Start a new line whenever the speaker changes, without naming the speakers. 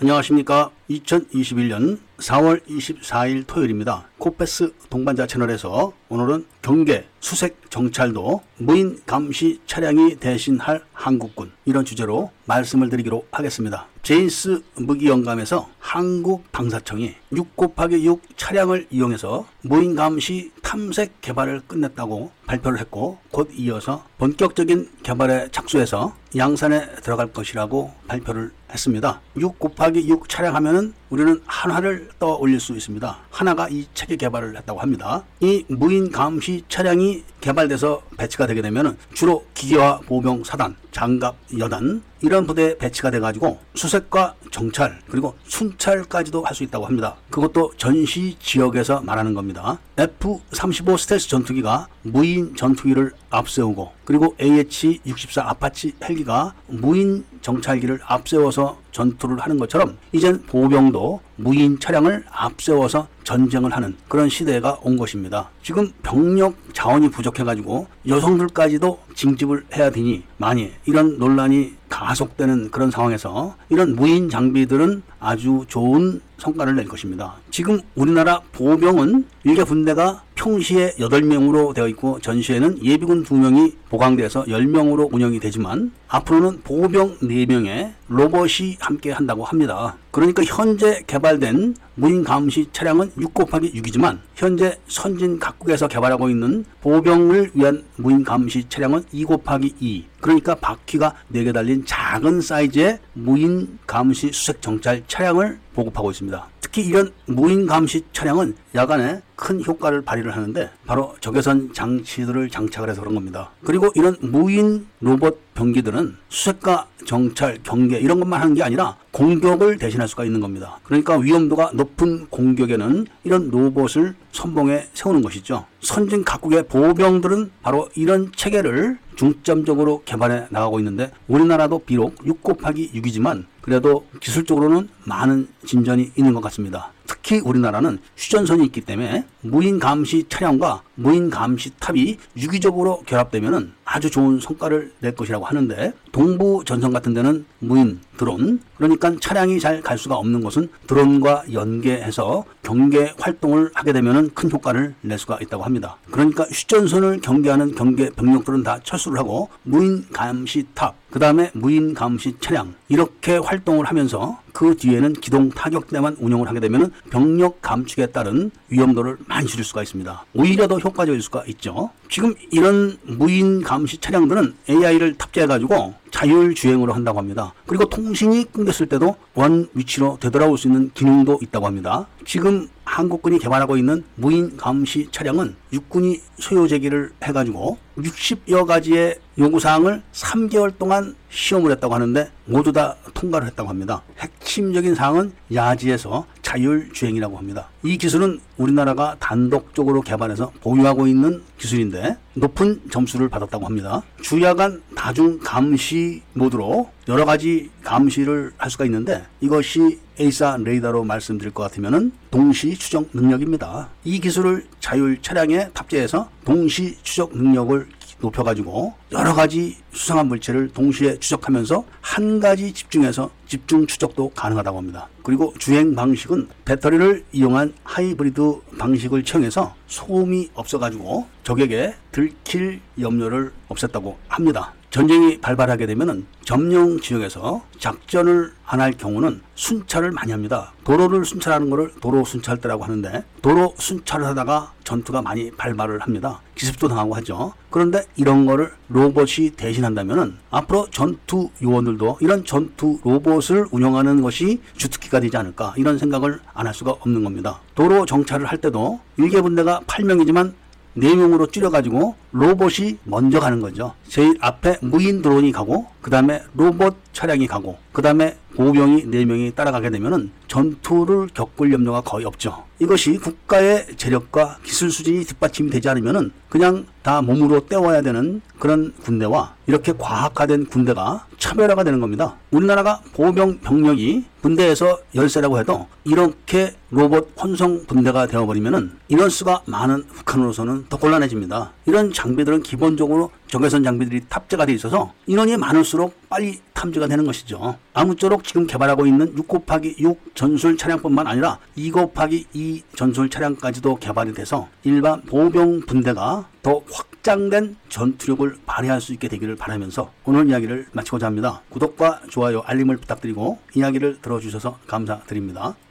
안녕하십니까. 2021년 4월 24일 토요일입니다. 코페스 동반자 채널에서 오늘은 경계 수색 정찰도 무인 감시 차량이 대신할 한국군 이런 주제로 말씀을 드리기로 하겠습니다. 제인스 무기 연감에서 한국 방사청이 6 곱하기 6 차량을 이용해서 무인 감시 탐색 개발을 끝냈다고 발표를 했고 곧 이어서 본격적인 개발에 착수해서 양산에 들어갈 것이라고 발표를 했습니다. 6 곱하기 6 차량 하면 은 우리는 한화를 떠올릴 수 있습니다. 한화가 이 체계 개발을 했다고 합니다. 이 무인 감시 차량이 개발돼서 배치가 되게 되면 주로 기계화 보병 사단, 장갑 여단 이런 부대에 배치가 돼가지고 수색과 정찰 그리고 순찰까지도 할 수 있다고 합니다. 그것도 전시 지역에서 말하는 겁니다. F-35 스텔스 전투기가 무인 전투기를 앞세우고 그리고 AH-64 아파치 헬기가 무인 정찰기를 앞세워서 전투를 하는 것처럼 이젠 보병도 무인 차량을 앞세워서 전쟁을 하는 그런 시대가 온 것입니다. 지금 병력 자원이 부족해가지고 여성들까지도 징집을 해야 되니 마니 이런 논란이 가속되는 그런 상황에서 이런 무인 장비들은 아주 좋은 성과를 낼 것입니다. 지금 우리나라 보병은 일개 분대가 평시에 8명으로 되어 있고 전시에는 예비군 2명이 보강돼서 10명으로 운영이 되지만 앞으로는 보병 4명에 로봇이 함께 한다고 합니다. 그러니까 현재 개발된 무인 감시 차량은 6 곱하기 6이지만 현재 선진 각국에서 개발하고 있는 보병을 위한 무인 감시 차량은 2 곱하기 2 그러니까 바퀴가 4개 달린 작은 사이즈의 무인 감시 수색 정찰 차량을 보급하고 있습니다. 특히 이런 무인 감시 차량은 야간에 큰 효과를 발휘를 하는데 바로 적외선 장치들을 장착을 해서 그런 겁니다. 그리고 이런 무인 로봇 병기들은 수색과 정찰, 경계 이런 것만 하는 게 아니라 공격을 대신할 수가 있는 겁니다. 그러니까 위험도가 높은 공격에는 이런 로봇을 선봉에 세우는 것이죠. 선진 각국의 보병들은 바로 이런 체계를 중점적으로 개발해 나가고 있는데 우리나라도 비록 6 곱하기 6이지만 그래도 기술적으로는 많은 진전이 있는 것 같습니다. 특히 우리나라는 휴전선이 있기 때문에 무인 감시 차량과 무인 감시 탑이 유기적으로 결합되면 아주 좋은 성과를 낼 것이라고 하는데 동부 전선 같은 데는 무인 드론 그러니까 차량이 잘 갈 수가 없는 곳은 드론과 연계해서 경계 활동을 하게 되면 큰 효과를 낼 수가 있다고 합니다. 그러니까 휴전선을 경계하는 경계 병력들은 다 철수를 하고 무인 감시 탑, 그 다음에 무인 감시 차량 이렇게 활동을 하면서 그 뒤에는 기동 타격대만 운영을 하게 되면 병력 감축에 따른 위험도를 많이 줄일 수가 있습니다. 오히려 더 효과적일 수가 있죠. 지금 이런 무인 감시 차량들은 AI를 탑재해가지고 자율 주행으로 한다고 합니다. 그리고 통신이 끊겼을 때도 원 위치로 되돌아올 수 있는 기능도 있다고 합니다. 지금 한국군이 개발하고 있는 무인 감시 차량은 육군이 소요 제기를 해가지고 60여 가지의 요구사항을 3개월 동안 시험을 했다고 하는데 모두 다 통과를 했다고 합니다. 핵심적인 사항은 야지에서 자율 주행이라고 합니다. 이 기술은 우리나라가 단독적으로 개발해서 보유하고 있는 기술인데 높은 점수를 받았다고 합니다. 주야간 다중 감시 모드로 여러 가지 감시를 할 수가 있는데 이것이 AESA 레이더로 말씀드릴 것 같으면 동시 추적 능력입니다. 이 기술을 자율 차량에 탑재해서 동시 추적 능력을 높여가지고 여러 가지 수상한 물체를 동시에 추적하면서 한 가지 집중해서 집중 추적도 가능하다고 합니다. 그리고 주행 방식은 배터리를 이용한 하이브리드 방식을 채용해서 소음이 없어가지고 적에게 들킬 염려를 없앴다고 합니다. 전쟁이 발발하게 되면 점령 지역에서 작전을 안 할 경우는 순찰을 많이 합니다. 도로를 순찰하는 것을 도로 순찰대라고 하는데 도로 순찰을 하다가 전투가 많이 발발을 합니다. 기습도 당하고 하죠. 그런데 이런 거를 로봇이 대신한다면 앞으로 전투 요원들도 이런 전투 로봇을 운영하는 것이 주특기가 되지 않을까 이런 생각을 안 할 수가 없는 겁니다. 도로 정찰을 할 때도 일개 분대가 8명이지만 4명으로 줄여가지고 로봇이 먼저 가는 거죠. 제일 앞에 무인 드론이 가고 그 다음에 로봇 차량이 가고 그 다음에 보병이 4명이 따라가게 되면 전투를 겪을 염려가 거의 없죠. 이것이 국가의 재력과 기술 수준이 뒷받침이 되지 않으면 그냥 다 몸으로 때워야 되는 그런 군대와 이렇게 과학화된 군대가 차별화가 되는 겁니다. 우리나라가 보병 병력이 군대에서 열세라고 해도 이렇게 로봇 혼성 분대가 되어버리면 인원수가 많은 북한으로서는 더 곤란해집니다. 이런 장비들은 기본적으로 적외선 장비들이 탑재가 돼 있어서 인원이 많을수록 빨리 탐지가 되는 것이죠. 아무쪼록 지금 개발하고 있는 6 곱하기 6 전술 차량뿐만 아니라 2 곱하기 2 전술 차량까지도 개발이 돼서 일반 보병 분대가 더 확장된 전투력을 발휘할 수 있게 되기를 바라면서 오늘 이야기를 마치고자 합니다. 구독과 좋아요, 알림을 부탁드리고 이야기를 들어주셔서 감사드립니다.